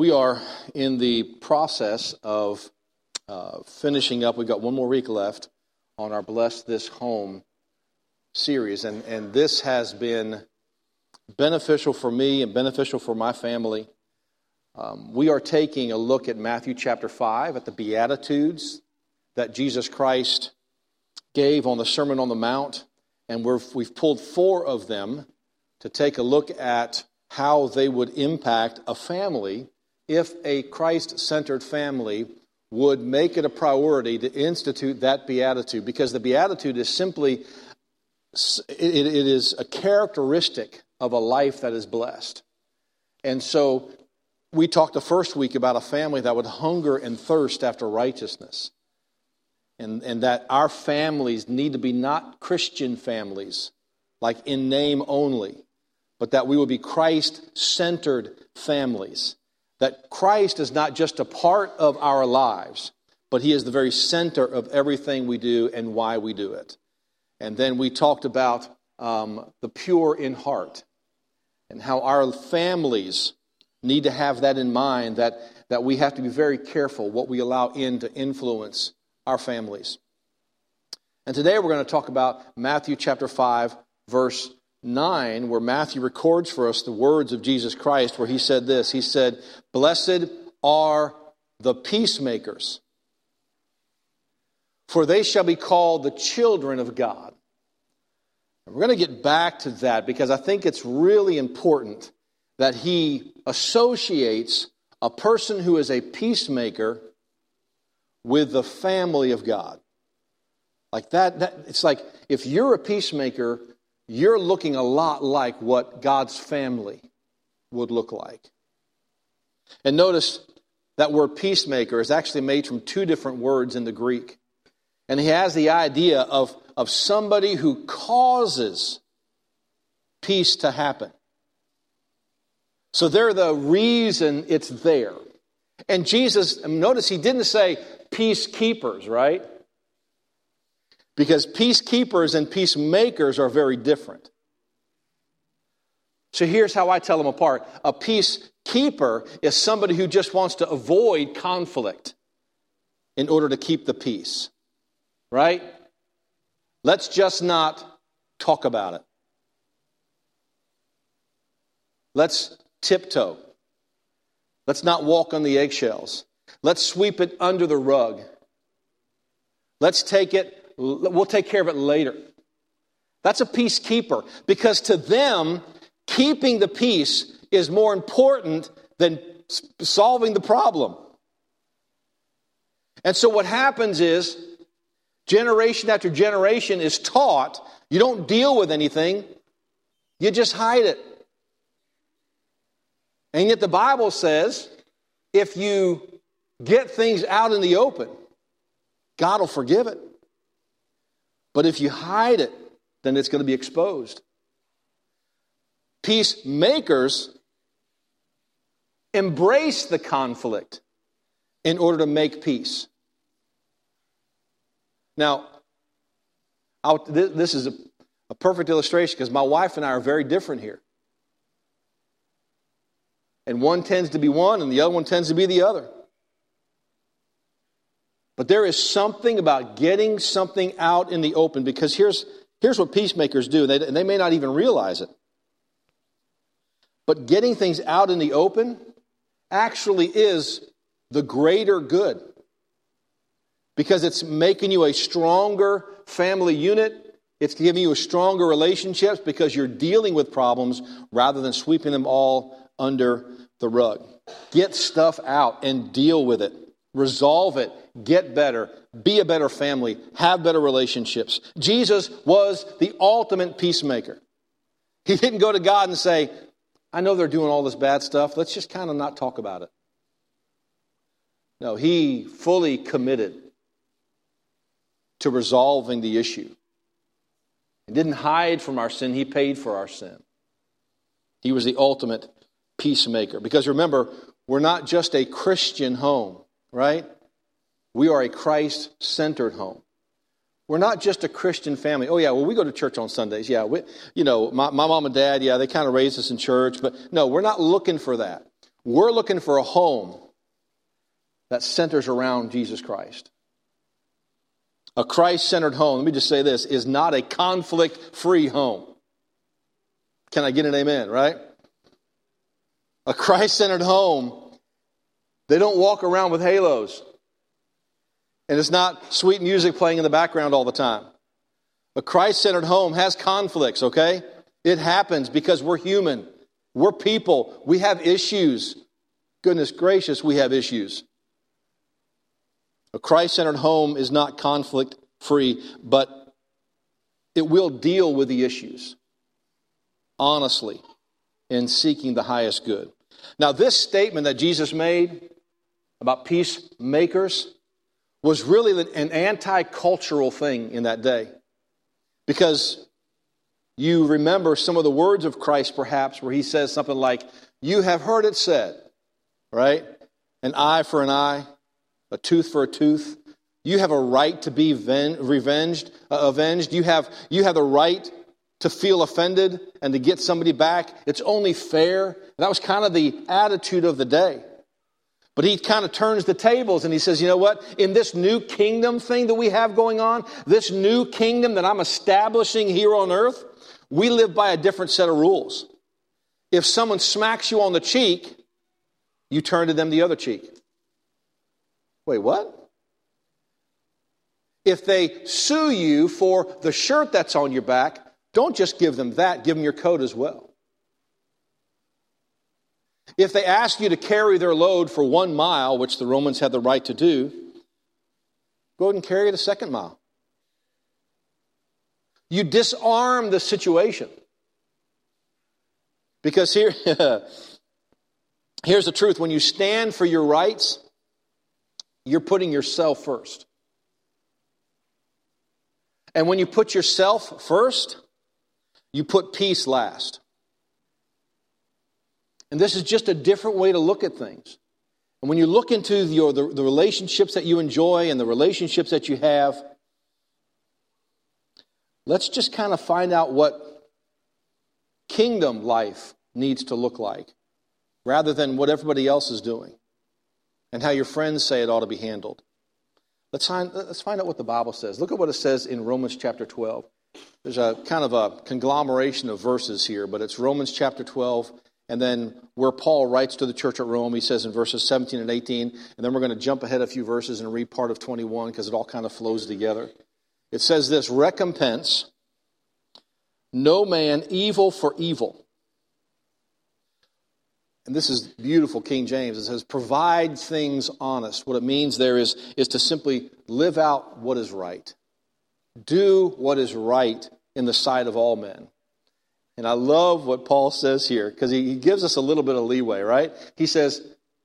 We are in the process of uh, finishing up. We've got one more week left on our Bless This Home series, and, and this has been beneficial for me and beneficial for my family. Um, we are taking a look at Matthew chapter 5, at the Beatitudes that Jesus Christ gave on the Sermon on the Mount, and we have pulled four of them to take a look at how they would impact a family if a Christ centered family would make it a priority to institute that beatitude because the beatitude is simply it, it is a characteristic of a life that is blessed and so we talked the first week about a family that would hunger and thirst after righteousness and, and that our families need to be not christian families like in name only but that we will be Christ centered families. That Christ is not just a part of our lives, but He is the very center of everything we do and why we do it. And then we talked about um, the pure in heart and how our families need to have that in mind that, that we have to be very careful what we allow in to influence our families. And today we're going to talk about Matthew chapter 5, verse 9, where Matthew records for us the words of Jesus Christ, where he said this He said, Blessed are the peacemakers, for they shall be called the children of God. And we're going to get back to that because I think it's really important that he associates a person who is a peacemaker with the family of God. Like that, that it's like if you're a peacemaker, you're looking a lot like what God's family would look like. And notice that word peacemaker is actually made from two different words in the Greek. And he has the idea of, of somebody who causes peace to happen. So they're the reason it's there. And Jesus, notice he didn't say peacekeepers, right? Because peacekeepers and peacemakers are very different. So here's how I tell them apart a peacekeeper is somebody who just wants to avoid conflict in order to keep the peace, right? Let's just not talk about it. Let's tiptoe. Let's not walk on the eggshells. Let's sweep it under the rug. Let's take it We'll take care of it later. That's a peacekeeper because to them, keeping the peace is more important than solving the problem. And so what happens is, generation after generation is taught you don't deal with anything, you just hide it. And yet the Bible says if you get things out in the open, God will forgive it. But if you hide it, then it's going to be exposed. Peacemakers embrace the conflict in order to make peace. Now, this is a, a perfect illustration because my wife and I are very different here. And one tends to be one, and the other one tends to be the other. But there is something about getting something out in the open because here's, here's what peacemakers do, and they, they may not even realize it. But getting things out in the open actually is the greater good because it's making you a stronger family unit. It's giving you stronger relationships because you're dealing with problems rather than sweeping them all under the rug. Get stuff out and deal with it. Resolve it get better, be a better family, have better relationships. Jesus was the ultimate peacemaker. He didn't go to God and say, I know they're doing all this bad stuff. Let's just kind of not talk about it. No, he fully committed to resolving the issue. He didn't hide from our sin, he paid for our sin. He was the ultimate peacemaker. Because remember, we're not just a Christian home, right? We are a Christ centered home. We're not just a Christian family. Oh, yeah, well, we go to church on Sundays. Yeah, we, you know, my, my mom and dad, yeah, they kind of raised us in church. But no, we're not looking for that. We're looking for a home that centers around Jesus Christ. A Christ centered home, let me just say this, is not a conflict free home. Can I get an amen, right? A Christ centered home, they don't walk around with halos. And it's not sweet music playing in the background all the time. A Christ centered home has conflicts, okay? It happens because we're human. We're people. We have issues. Goodness gracious, we have issues. A Christ centered home is not conflict free, but it will deal with the issues honestly in seeking the highest good. Now, this statement that Jesus made about peacemakers was really an anti cultural thing in that day. Because you remember some of the words of Christ, perhaps, where he says something like, You have heard it said, right? An eye for an eye, a tooth for a tooth. You have a right to be ven- revenged, uh, avenged. You have, you have the right to feel offended and to get somebody back. It's only fair. That was kind of the attitude of the day. But he kind of turns the tables and he says, you know what? In this new kingdom thing that we have going on, this new kingdom that I'm establishing here on earth, we live by a different set of rules. If someone smacks you on the cheek, you turn to them the other cheek. Wait, what? If they sue you for the shirt that's on your back, don't just give them that, give them your coat as well. If they ask you to carry their load for one mile, which the Romans had the right to do, go ahead and carry it a second mile. You disarm the situation. Because here, here's the truth when you stand for your rights, you're putting yourself first. And when you put yourself first, you put peace last. And this is just a different way to look at things. And when you look into your, the, the relationships that you enjoy and the relationships that you have, let's just kind of find out what kingdom life needs to look like rather than what everybody else is doing and how your friends say it ought to be handled. Let's find, let's find out what the Bible says. Look at what it says in Romans chapter 12. There's a kind of a conglomeration of verses here, but it's Romans chapter 12, and then where Paul writes to the church at Rome, he says in verses 17 and 18, and then we're going to jump ahead a few verses and read part of 21 because it all kind of flows together. It says this recompense no man evil for evil. And this is beautiful, King James. It says, provide things honest. What it means there is, is to simply live out what is right. Do what is right in the sight of all men. And I love what Paul says here because he, gives us a little bit of leeway, right? He says,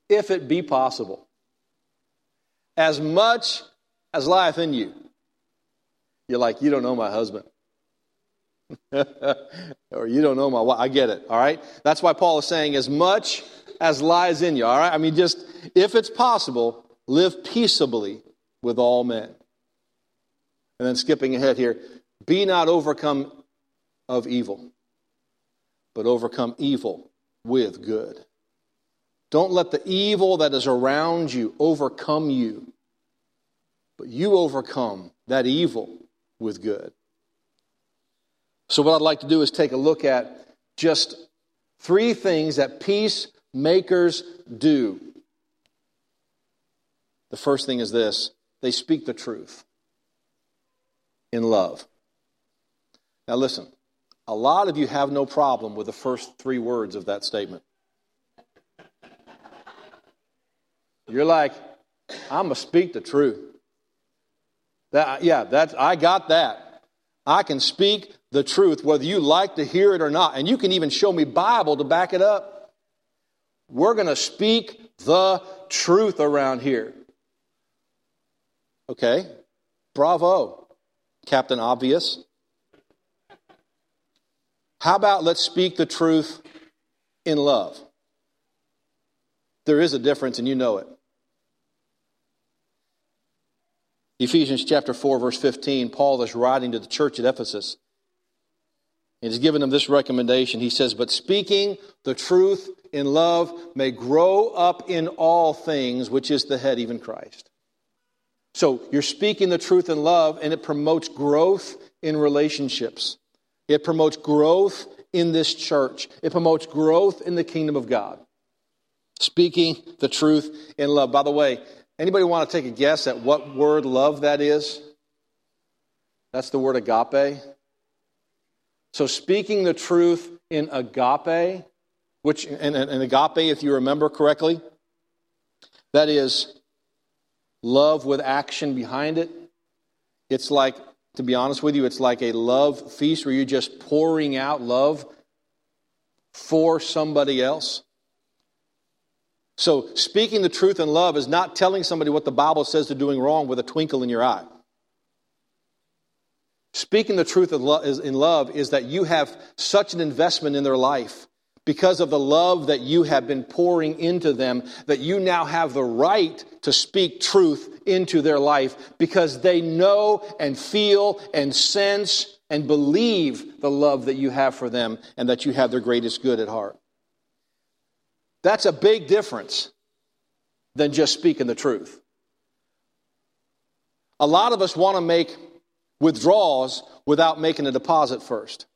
if it be possible, as much as lieth in you. You're like, you don't know my husband. or you don't know my wife. I get it, all right? That's why Paul is saying, as much as lies in you, all right? I mean, just if it's possible, live peaceably with all men. And then skipping ahead here, be not overcome of evil, but overcome evil with good. Don't let the evil that is around you overcome you, but you overcome that evil with good. So, what I'd like to do is take a look at just three things that peacemakers do. The first thing is this they speak the truth in love. Now, listen, a lot of you have no problem with the first three words of that statement. You're like, I'm going to speak the truth. That, yeah, that's, I got that. I can speak the truth, whether you like to hear it or not. And you can even show me Bible to back it up. We're going to speak the truth around here. Okay, bravo. Captain Obvious. How about let's speak the truth in love? There is a difference, and you know it. Ephesians chapter 4, verse 15, Paul is writing to the church at Ephesus. And he's given them this recommendation. He says, But speaking the truth in love may grow up in all things, which is the head, even Christ. So you're speaking the truth in love, and it promotes growth in relationships. It promotes growth in this church. It promotes growth in the kingdom of God. Speaking the truth in love. By the way, anybody want to take a guess at what word love that is? That's the word agape. So speaking the truth in agape, which and, and agape, if you remember correctly, that is love with action behind it. It's like, to be honest with you, it's like a love feast where you're just pouring out love for somebody else. So, speaking the truth in love is not telling somebody what the Bible says they're doing wrong with a twinkle in your eye. Speaking the truth in love is that you have such an investment in their life because of the love that you have been pouring into them, that you now have the right to speak truth into their life because they know and feel and sense and believe the love that you have for them and that you have their greatest good at heart. That's a big difference than just speaking the truth. A lot of us want to make withdrawals without making a deposit first.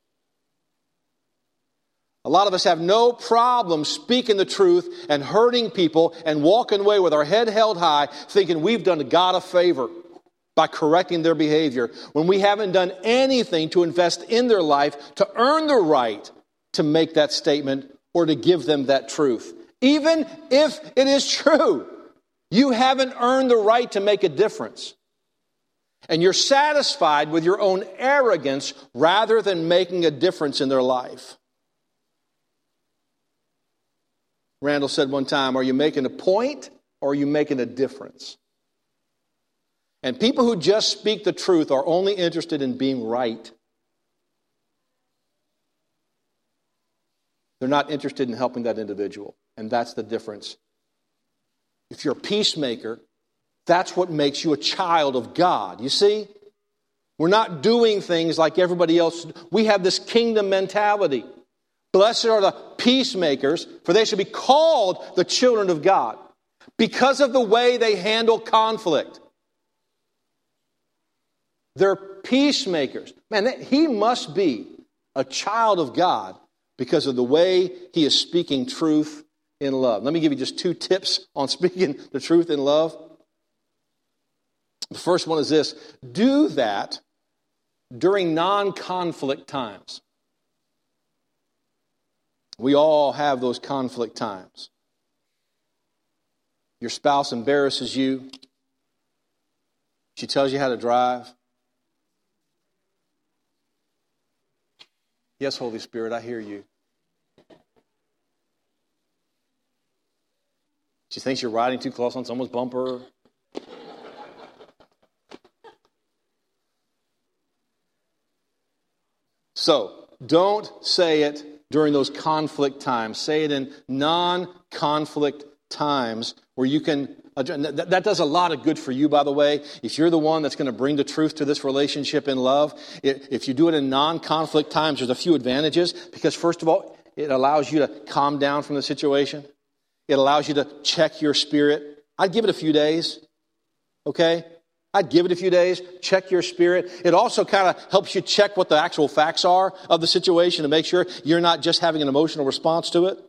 A lot of us have no problem speaking the truth and hurting people and walking away with our head held high, thinking we've done God a favor by correcting their behavior when we haven't done anything to invest in their life to earn the right to make that statement or to give them that truth. Even if it is true, you haven't earned the right to make a difference. And you're satisfied with your own arrogance rather than making a difference in their life. Randall said one time, Are you making a point or are you making a difference? And people who just speak the truth are only interested in being right. They're not interested in helping that individual. And that's the difference. If you're a peacemaker, that's what makes you a child of God. You see? We're not doing things like everybody else. We have this kingdom mentality. Blessed are the peacemakers, for they should be called the children of God because of the way they handle conflict. They're peacemakers. Man, he must be a child of God because of the way he is speaking truth in love. Let me give you just two tips on speaking the truth in love. The first one is this do that during non conflict times. We all have those conflict times. Your spouse embarrasses you. She tells you how to drive. Yes, Holy Spirit, I hear you. She thinks you're riding too close on someone's bumper. So, don't say it during those conflict times. Say it in non conflict times where you can. That does a lot of good for you, by the way. If you're the one that's going to bring the truth to this relationship in love, if you do it in non conflict times, there's a few advantages because, first of all, it allows you to calm down from the situation, it allows you to check your spirit. I'd give it a few days, okay? I'd give it a few days, check your spirit. It also kind of helps you check what the actual facts are of the situation to make sure you're not just having an emotional response to it.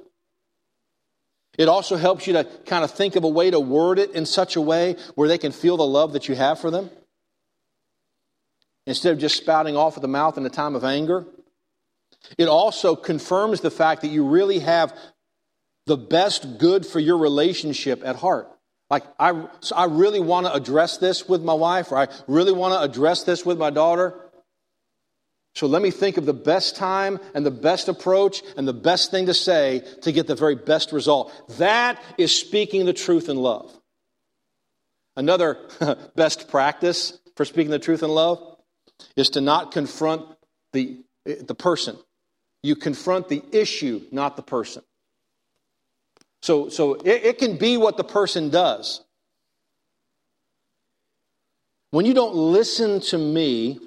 It also helps you to kind of think of a way to word it in such a way where they can feel the love that you have for them. Instead of just spouting off at the mouth in a time of anger. It also confirms the fact that you really have the best good for your relationship at heart. Like, I, I really want to address this with my wife, or I really want to address this with my daughter. So let me think of the best time and the best approach and the best thing to say to get the very best result. That is speaking the truth in love. Another best practice for speaking the truth in love is to not confront the, the person. You confront the issue, not the person. So, so it, it can be what the person does. When you don't listen to me,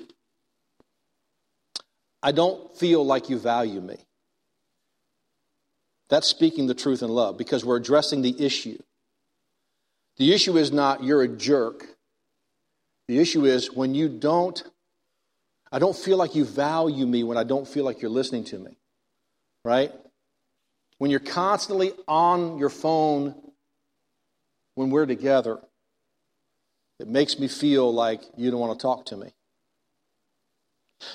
I don't feel like you value me. That's speaking the truth in love because we're addressing the issue. The issue is not you're a jerk. The issue is when you don't, I don't feel like you value me when I don't feel like you're listening to me. Right? When you're constantly on your phone when we're together, it makes me feel like you don't want to talk to me.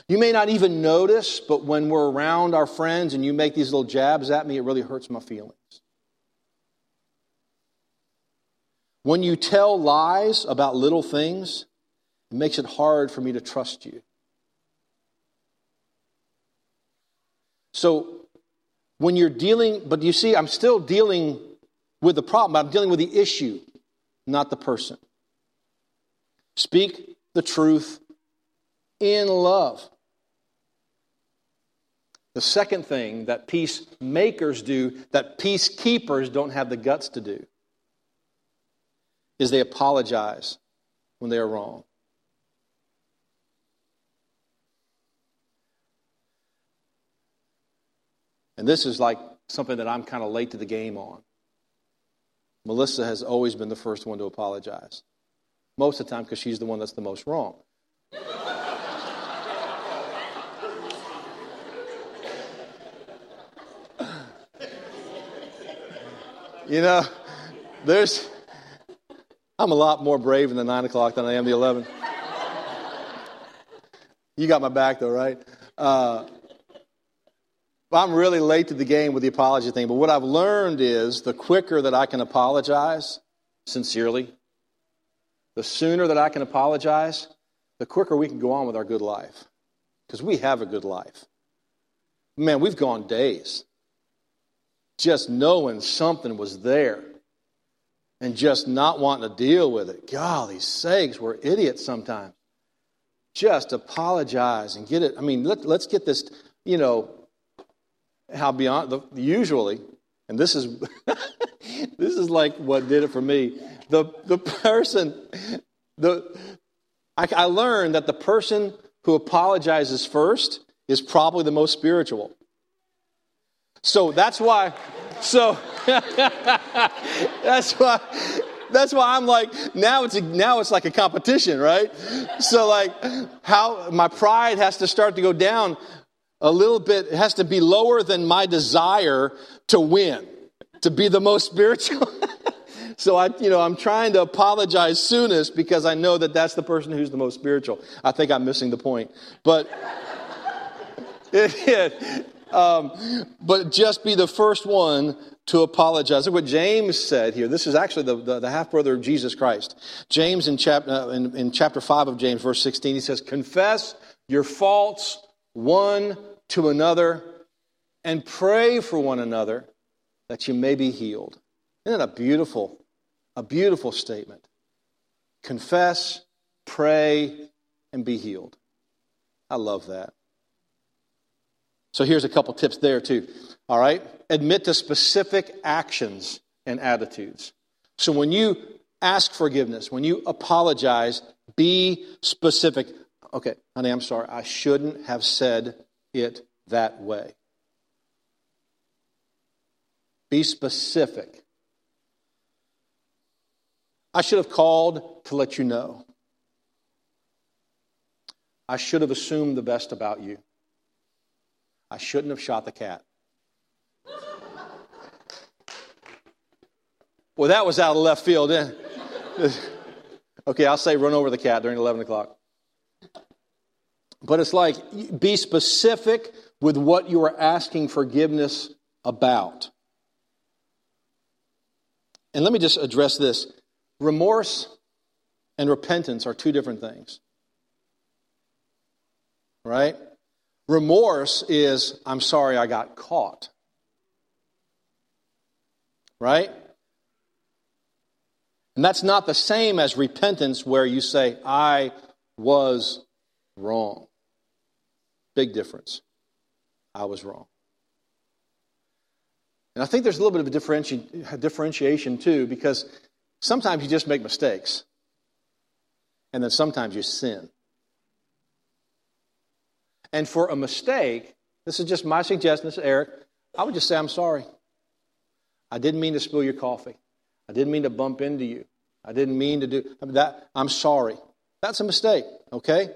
You may not even notice, but when we're around our friends and you make these little jabs at me, it really hurts my feelings. When you tell lies about little things, it makes it hard for me to trust you. So, when you're dealing, but you see, I'm still dealing with the problem, I'm dealing with the issue, not the person. Speak the truth in love. The second thing that peacemakers do, that peacekeepers don't have the guts to do, is they apologize when they are wrong. And this is like something that I'm kind of late to the game on. Melissa has always been the first one to apologize. Most of the time, because she's the one that's the most wrong. you know, there's, I'm a lot more brave in the 9 o'clock than I am the 11. You got my back, though, right? Uh, I'm really late to the game with the apology thing, but what I've learned is the quicker that I can apologize sincerely, the sooner that I can apologize, the quicker we can go on with our good life. Because we have a good life. Man, we've gone days just knowing something was there and just not wanting to deal with it. Golly sakes, we're idiots sometimes. Just apologize and get it. I mean, let, us get this, you know, how beyond the usually, and this is this is like what did it for me. The the person the I, I learned that the person who apologizes first is probably the most spiritual. So that's why so that's why that's why I'm like now it's a, now it's like a competition, right? So like how my pride has to start to go down a little bit, it has to be lower than my desire to win, to be the most spiritual. so I, you know, I'm trying to apologize soonest because I know that that's the person who's the most spiritual. I think I'm missing the point, but it, it, um, but just be the first one to apologize. Look what James said here. This is actually the, the, the half brother of Jesus Christ. James in, chap, uh, in, in chapter 5 of James, verse 16, he says, Confess your faults one to another and pray for one another that you may be healed. Isn't that a beautiful, a beautiful statement? Confess, pray, and be healed. I love that. So here's a couple tips there too. All right? Admit to specific actions and attitudes. So when you ask forgiveness, when you apologize, be specific. Okay, honey, I'm sorry. I shouldn't have said it that way. Be specific. I should have called to let you know. I should have assumed the best about you. I shouldn't have shot the cat. Well, that was out of left field. Eh? okay, I'll say run over the cat during 11 o'clock. But it's like be specific with what you are asking forgiveness about. And let me just address this remorse and repentance are two different things. Right? Remorse is, I'm sorry I got caught. Right? And that's not the same as repentance, where you say, I was wrong. Big difference. I was wrong. And I think there's a little bit of a differenti- differentiation too, because sometimes you just make mistakes, and then sometimes you sin. And for a mistake, this is just my suggestion, this is Eric, I would just say, I'm sorry. I didn't mean to spill your coffee. I didn't mean to bump into you. I didn't mean to do that. I'm sorry. That's a mistake, okay?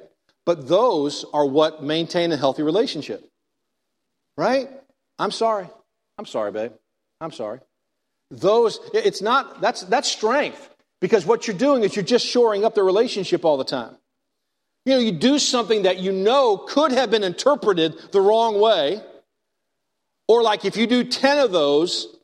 But those are what maintain a healthy relationship. Right? I'm sorry. I'm sorry, babe. I'm sorry. Those, it's not, that's, that's strength. Because what you're doing is you're just shoring up the relationship all the time. You know, you do something that you know could have been interpreted the wrong way. Or like if you do 10 of those,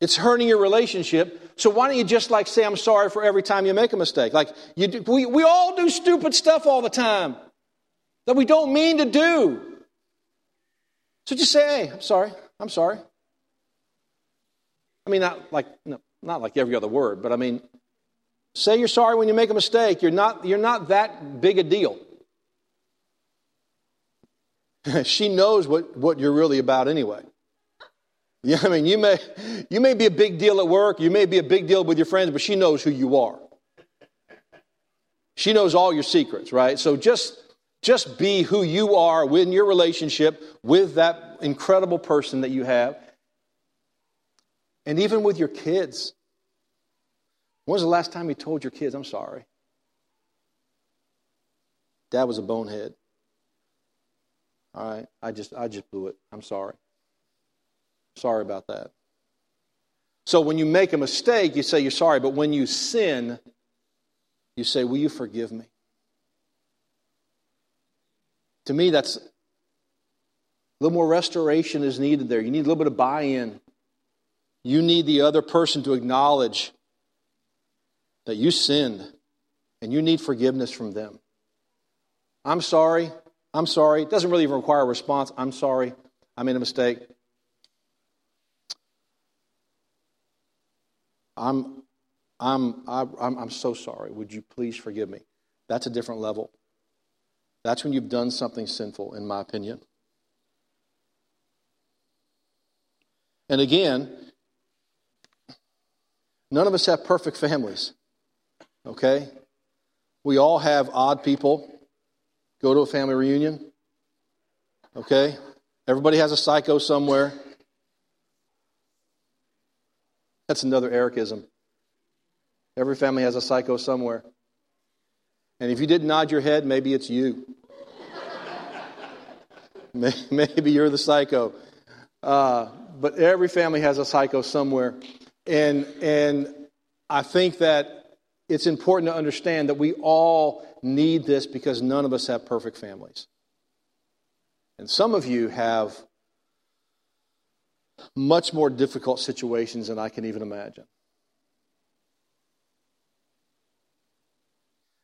it's hurting your relationship. So why don't you just like say, I'm sorry for every time you make a mistake? Like you do, we, we all do stupid stuff all the time that we don't mean to do. So just say, hey, I'm sorry. I'm sorry. I mean, not like, no, not like every other word, but I mean, say you're sorry when you make a mistake. You're not, you're not that big a deal. she knows what, what you're really about anyway. Yeah, I mean, you may, you may be a big deal at work, you may be a big deal with your friends, but she knows who you are. She knows all your secrets, right? So just, just be who you are in your relationship with that incredible person that you have. And even with your kids. When was the last time you told your kids, I'm sorry? Dad was a bonehead. All right, I just I just blew it. I'm sorry. Sorry about that. So when you make a mistake, you say you're sorry, but when you sin, you say, Will you forgive me? To me, that's a little more restoration is needed there. You need a little bit of buy in. You need the other person to acknowledge that you sinned and you need forgiveness from them. I'm sorry. I'm sorry. It doesn't really even require a response. I'm sorry. I made a mistake. I'm, I'm, I'm, I'm so sorry. Would you please forgive me? That's a different level. That's when you've done something sinful, in my opinion. And again, none of us have perfect families, okay? We all have odd people. Go to a family reunion, okay? Everybody has a psycho somewhere. That's another Ericism. Every family has a psycho somewhere. And if you didn't nod your head, maybe it's you. maybe you're the psycho. Uh, but every family has a psycho somewhere. And, and I think that it's important to understand that we all need this because none of us have perfect families. And some of you have much more difficult situations than I can even imagine.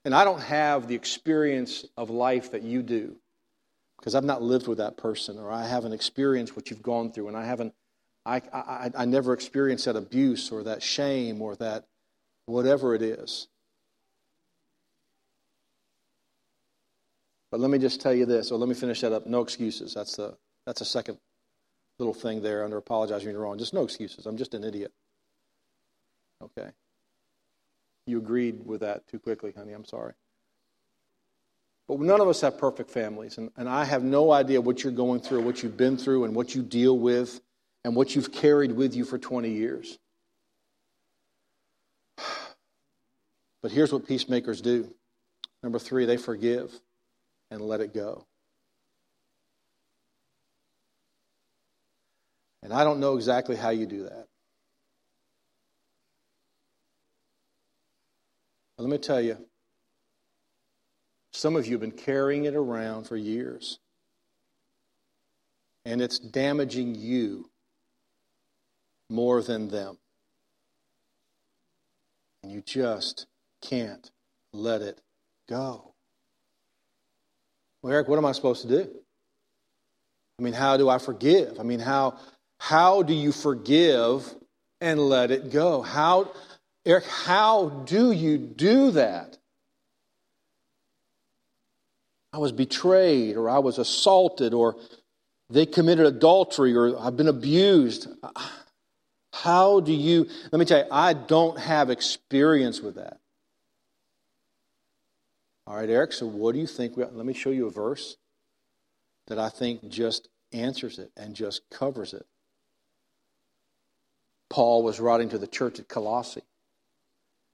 And I don't have the experience of life that you do because I've not lived with that person or I haven't experienced what you've gone through and I haven't, I, I, I never experienced that abuse or that shame or that whatever it is. But let me just tell you this, or let me finish that up. No excuses. That's the that's a second little thing there under apologizing you're wrong. Just no excuses. I'm just an idiot. Okay. You agreed with that too quickly, honey. I'm sorry. But none of us have perfect families. And, and I have no idea what you're going through, what you've been through, and what you deal with, and what you've carried with you for 20 years. But here's what peacemakers do number three, they forgive and let it go. And I don't know exactly how you do that. But let me tell you, some of you have been carrying it around for years. And it's damaging you more than them. And you just can't let it go. Well, Eric, what am I supposed to do? I mean, how do I forgive? I mean, how how do you forgive and let it go? How, Eric, how do you do that? I was betrayed, or I was assaulted, or they committed adultery, or I've been abused. How do you, let me tell you, I don't have experience with that. All right, Eric, so what do you think? Let me show you a verse that I think just answers it and just covers it. Paul was writing to the church at Colossae.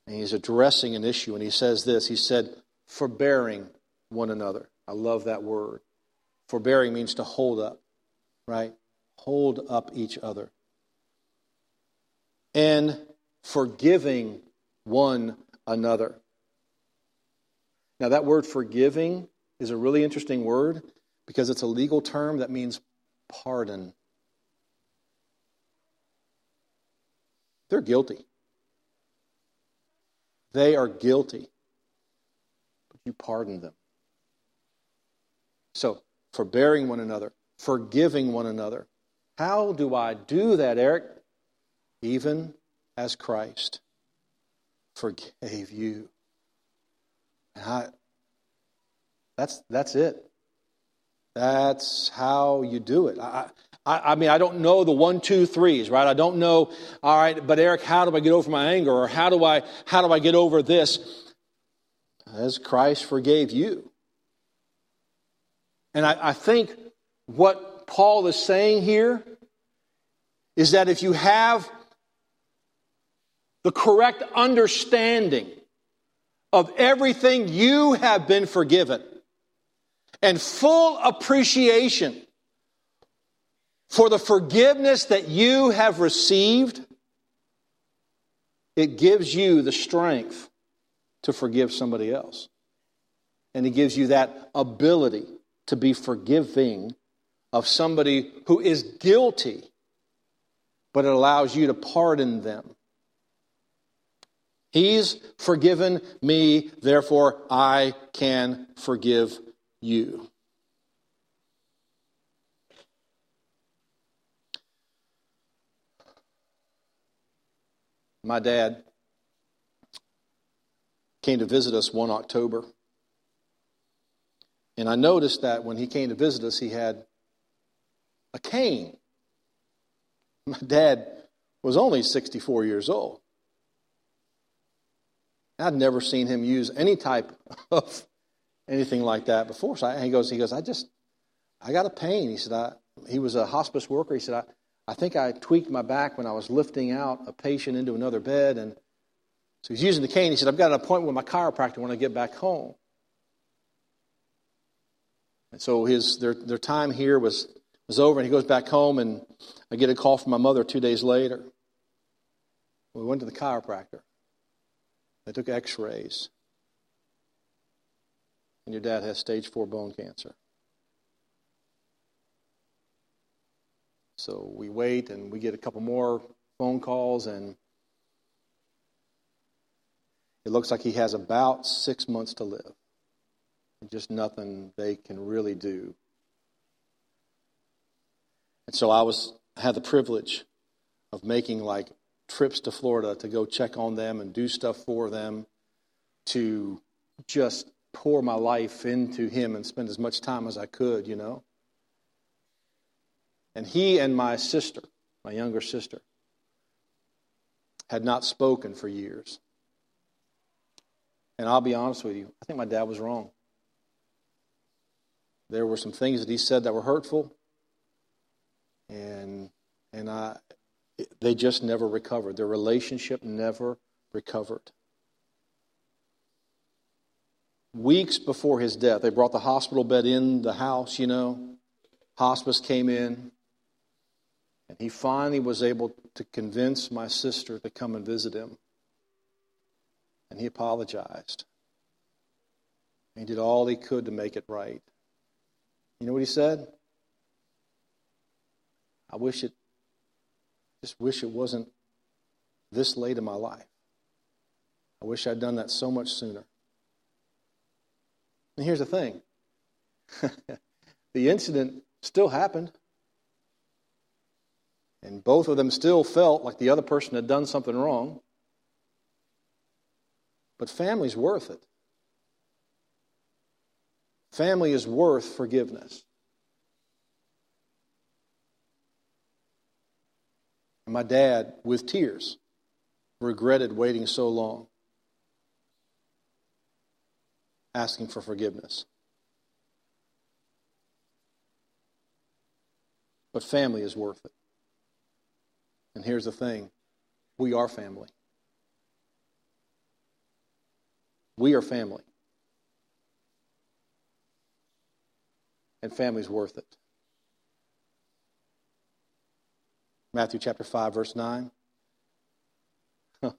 And he's addressing an issue, and he says this He said, forbearing one another. I love that word. Forbearing means to hold up, right? Hold up each other. And forgiving one another. Now, that word forgiving is a really interesting word because it's a legal term that means pardon. They're guilty. They are guilty. But you pardon them. So, forbearing one another, forgiving one another. How do I do that, Eric? Even as Christ forgave you. I, that's, that's it. That's how you do it. I, I, I, mean, I don't know the one, two, threes, right? I don't know, all right, but Eric, how do I get over my anger? Or how do I, how do I get over this? As Christ forgave you. And I, I think what Paul is saying here is that if you have the correct understanding of everything you have been forgiven and full appreciation for the forgiveness that you have received, it gives you the strength to forgive somebody else. And it gives you that ability to be forgiving of somebody who is guilty, but it allows you to pardon them He's forgiven me, therefore I can forgive you. My dad came to visit us one October. And I noticed that when he came to visit us, he had a cane. My dad was only 64 years old. I'd never seen him use any type of anything like that before. So I, he goes, he goes, I just, I got a pain. He said, I, he was a hospice worker. He said, I, I think I tweaked my back when I was lifting out a patient into another bed. And so he's using the cane. He said, I've got an appointment with my chiropractor when I get back home. And so his, their, their time here was, was over, and he goes back home, and I get a call from my mother two days later. We went to the chiropractor. They took x rays. And your dad has stage four bone cancer. So we wait and we get a couple more phone calls, and it looks like he has about six months to live. Just nothing they can really do. And so I was had the privilege of making like trips to Florida to go check on them and do stuff for them, to just pour my life into him and spend as much time as I could, you know. And he and my sister, my younger sister, had not spoken for years. And I'll be honest with you, I think my dad was wrong. There were some things that he said that were hurtful. And and I they just never recovered. Their relationship never recovered. Weeks before his death, they brought the hospital bed in the house, you know. Hospice came in. And he finally was able to convince my sister to come and visit him. And he apologized. He did all he could to make it right. You know what he said? I wish it just wish it wasn't this late in my life. I wish I'd done that so much sooner. And here's the thing the incident still happened. And both of them still felt like the other person had done something wrong. But family's worth it. Family is worth forgiveness. And my dad, with tears, regretted waiting so long, asking for forgiveness. But family is worth it. And here's the thing We are family. We are family. And family's worth it. Matthew chapter 5, verse 9. you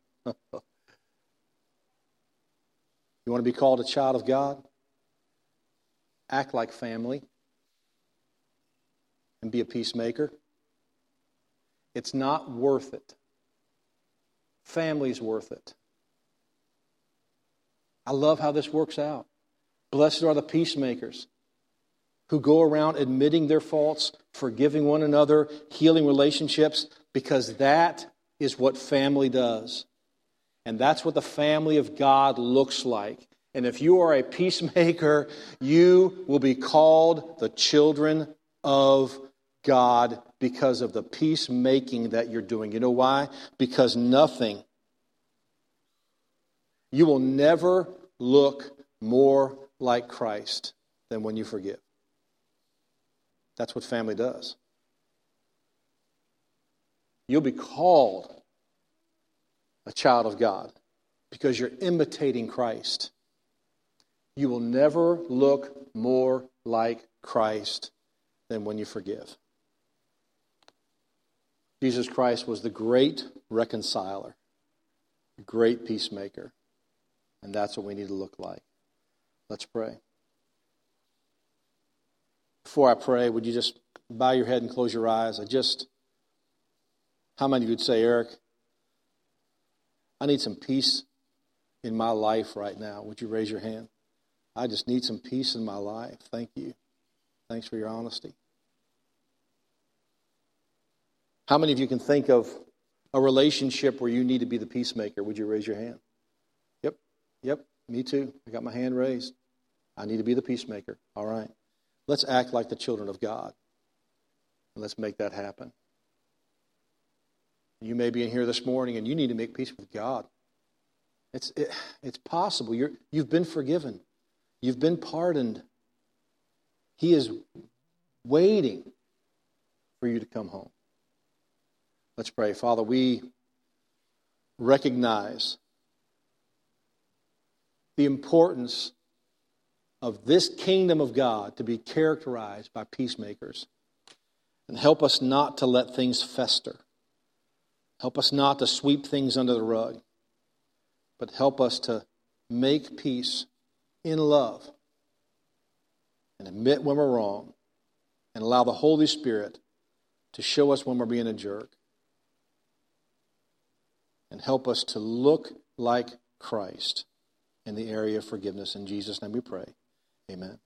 want to be called a child of God? Act like family and be a peacemaker. It's not worth it. Family's worth it. I love how this works out. Blessed are the peacemakers who go around admitting their faults, forgiving one another, healing relationships, because that is what family does. And that's what the family of God looks like. And if you are a peacemaker, you will be called the children of God because of the peacemaking that you're doing. You know why? Because nothing, you will never look more like Christ than when you forgive. That's what family does. You'll be called a child of God because you're imitating Christ. You will never look more like Christ than when you forgive. Jesus Christ was the great reconciler, the great peacemaker, and that's what we need to look like. Let's pray. Before I pray, would you just bow your head and close your eyes? I just, how many of you would say, Eric, I need some peace in my life right now? Would you raise your hand? I just need some peace in my life. Thank you. Thanks for your honesty. How many of you can think of a relationship where you need to be the peacemaker? Would you raise your hand? Yep, yep, me too. I got my hand raised. I need to be the peacemaker. All right. Let's act like the children of God. And let's make that happen. You may be in here this morning and you need to make peace with God. It's, it, it's possible. You're, you've been forgiven, you've been pardoned. He is waiting for you to come home. Let's pray. Father, we recognize the importance of this kingdom of God to be characterized by peacemakers. And help us not to let things fester. Help us not to sweep things under the rug, but help us to make peace in love and admit when we're wrong and allow the Holy Spirit to show us when we're being a jerk and help us to look like Christ in the area of forgiveness. In Jesus' name we pray. Amen.